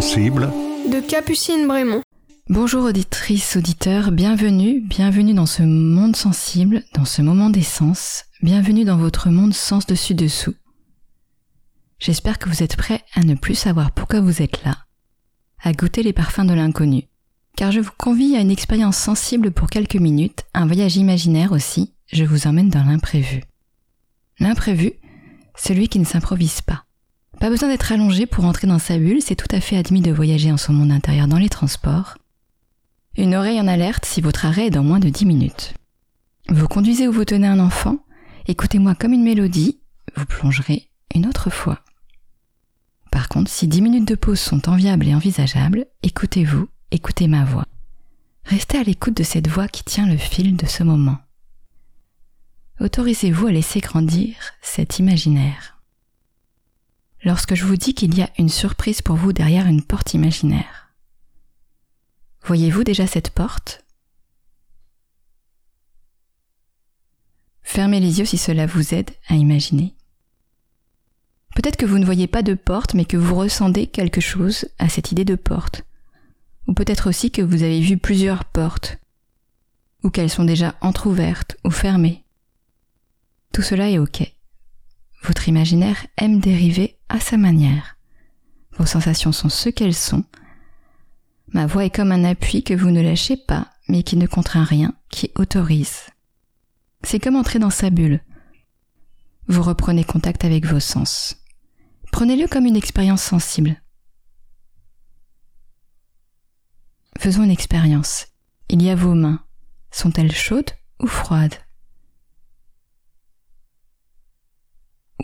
sensible de Capucine Brémond. Bonjour auditrices, auditeurs, bienvenue, bienvenue dans ce monde sensible, dans ce moment d'essence, bienvenue dans votre monde sens dessus dessous. J'espère que vous êtes prêts à ne plus savoir pourquoi vous êtes là, à goûter les parfums de l'inconnu, car je vous convie à une expérience sensible pour quelques minutes, un voyage imaginaire aussi, je vous emmène dans l'imprévu. L'imprévu, celui qui ne s'improvise pas. Pas besoin d'être allongé pour entrer dans sa bulle, c'est tout à fait admis de voyager en son monde intérieur dans les transports. Une oreille en alerte si votre arrêt est dans moins de 10 minutes. Vous conduisez ou vous tenez un enfant, écoutez-moi comme une mélodie, vous plongerez une autre fois. Par contre, si 10 minutes de pause sont enviables et envisageables, écoutez-vous, écoutez ma voix. Restez à l'écoute de cette voix qui tient le fil de ce moment. Autorisez-vous à laisser grandir cet imaginaire lorsque je vous dis qu'il y a une surprise pour vous derrière une porte imaginaire. Voyez-vous déjà cette porte? Fermez les yeux si cela vous aide à imaginer. Peut-être que vous ne voyez pas de porte, mais que vous ressentez quelque chose à cette idée de porte. Ou peut-être aussi que vous avez vu plusieurs portes, ou qu'elles sont déjà entr'ouvertes ou fermées. Tout cela est OK. Votre imaginaire aime dériver à sa manière. Vos sensations sont ce qu'elles sont. Ma voix est comme un appui que vous ne lâchez pas, mais qui ne contraint rien, qui autorise. C'est comme entrer dans sa bulle. Vous reprenez contact avec vos sens. Prenez-le comme une expérience sensible. Faisons une expérience. Il y a vos mains. Sont-elles chaudes ou froides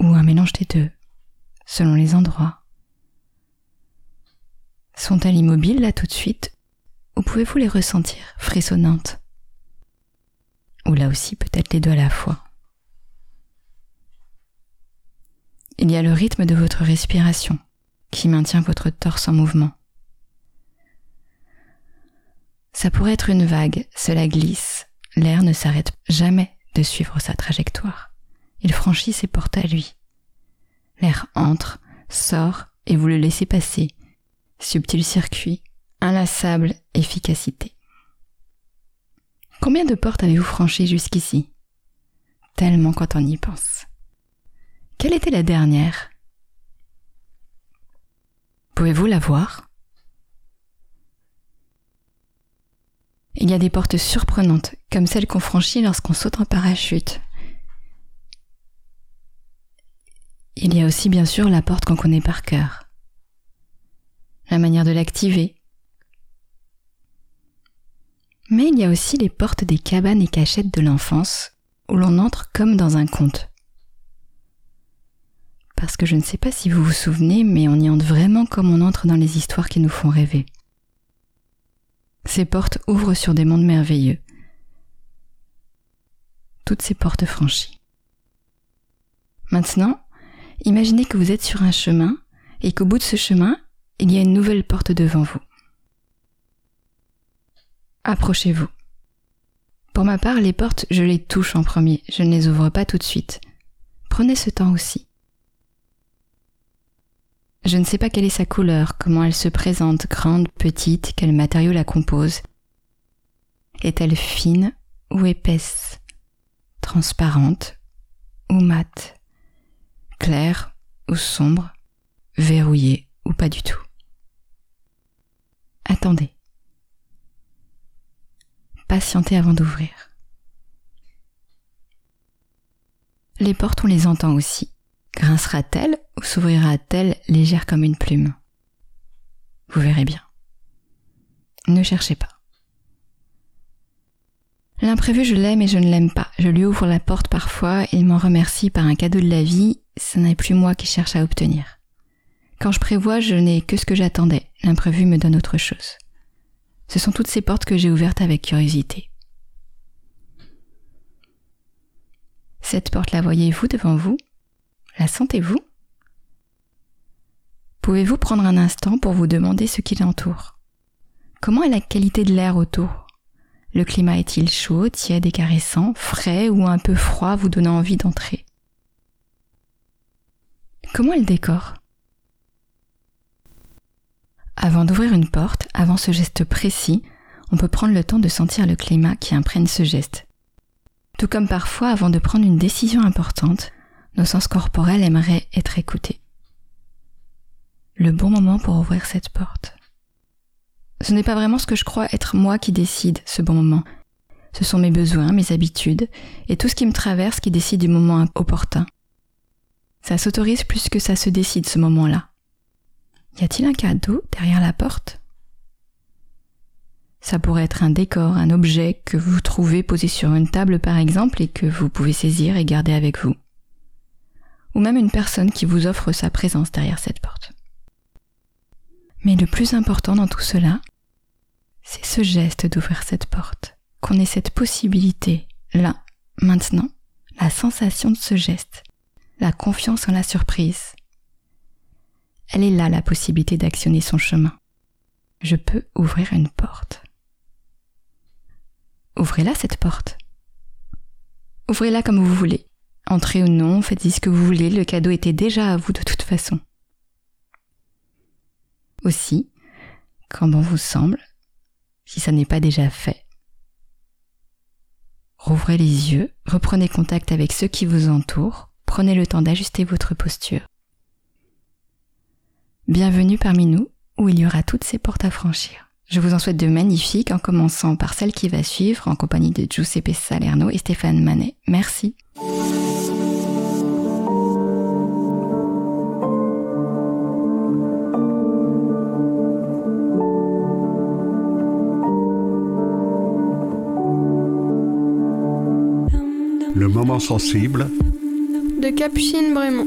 ou mélange des deux, selon les endroits. Sont-elles immobiles là tout de suite ou pouvez-vous les ressentir frissonnantes? Ou là aussi peut-être les deux à la fois? Il y a le rythme de votre respiration qui maintient votre torse en mouvement. Ça pourrait être une vague, cela glisse, l'air ne s'arrête jamais de suivre sa trajectoire. Il franchit ses portes à lui. L'air entre, sort et vous le laissez passer. Subtil circuit, inlassable efficacité. Combien de portes avez-vous franchies jusqu'ici? Tellement quand on y pense. Quelle était la dernière? Pouvez-vous la voir? Il y a des portes surprenantes, comme celles qu'on franchit lorsqu'on saute en parachute, Il y a aussi bien sûr la porte qu'on connaît par cœur, la manière de l'activer. Mais il y a aussi les portes des cabanes et cachettes de l'enfance où l'on entre comme dans un conte. Parce que je ne sais pas si vous vous souvenez, mais on y entre vraiment comme on entre dans les histoires qui nous font rêver. Ces portes ouvrent sur des mondes merveilleux. Toutes ces portes franchies. Maintenant, Imaginez que vous êtes sur un chemin et qu'au bout de ce chemin, il y a une nouvelle porte devant vous. Approchez-vous. Pour ma part, les portes, je les touche en premier, je ne les ouvre pas tout de suite. Prenez ce temps aussi. Je ne sais pas quelle est sa couleur, comment elle se présente, grande, petite, quel matériau la compose. Est-elle fine ou épaisse, transparente ou mate? Clair ou sombre, verrouillé ou pas du tout. Attendez. Patientez avant d'ouvrir. Les portes, on les entend aussi. Grincera-t-elle ou s'ouvrira-t-elle légère comme une plume? Vous verrez bien. Ne cherchez pas. L'imprévu, je l'aime et je ne l'aime pas. Je lui ouvre la porte parfois et il m'en remercie par un cadeau de la vie. Ce n'est plus moi qui cherche à obtenir. Quand je prévois, je n'ai que ce que j'attendais. L'imprévu me donne autre chose. Ce sont toutes ces portes que j'ai ouvertes avec curiosité. Cette porte la voyez-vous devant vous? La sentez-vous? Pouvez-vous prendre un instant pour vous demander ce qui l'entoure? Comment est la qualité de l'air autour? Le climat est-il chaud, tiède et caressant, frais ou un peu froid vous donnant envie d'entrer? Comment est le décor? Avant d'ouvrir une porte, avant ce geste précis, on peut prendre le temps de sentir le climat qui imprègne ce geste. Tout comme parfois, avant de prendre une décision importante, nos sens corporels aimeraient être écoutés. Le bon moment pour ouvrir cette porte. Ce n'est pas vraiment ce que je crois être moi qui décide ce bon moment. Ce sont mes besoins, mes habitudes et tout ce qui me traverse qui décide du moment opportun. Ça s'autorise plus que ça se décide ce moment-là. Y a-t-il un cadeau derrière la porte? Ça pourrait être un décor, un objet que vous trouvez posé sur une table par exemple et que vous pouvez saisir et garder avec vous. Ou même une personne qui vous offre sa présence derrière cette porte. Mais le plus important dans tout cela, c'est ce geste d'ouvrir cette porte, qu'on ait cette possibilité, là, maintenant, la sensation de ce geste, la confiance en la surprise. Elle est là la possibilité d'actionner son chemin. Je peux ouvrir une porte. Ouvrez-la cette porte. Ouvrez-la comme vous voulez. Entrez ou non, faites-y ce que vous voulez, le cadeau était déjà à vous de toute façon. Aussi, quand bon vous semble, si ça n'est pas déjà fait, rouvrez les yeux, reprenez contact avec ceux qui vous entourent, prenez le temps d'ajuster votre posture. Bienvenue parmi nous où il y aura toutes ces portes à franchir. Je vous en souhaite de magnifiques en commençant par celle qui va suivre en compagnie de Giuseppe Salerno et Stéphane Manet. Merci. Le moment sensible de Capucine Brémond.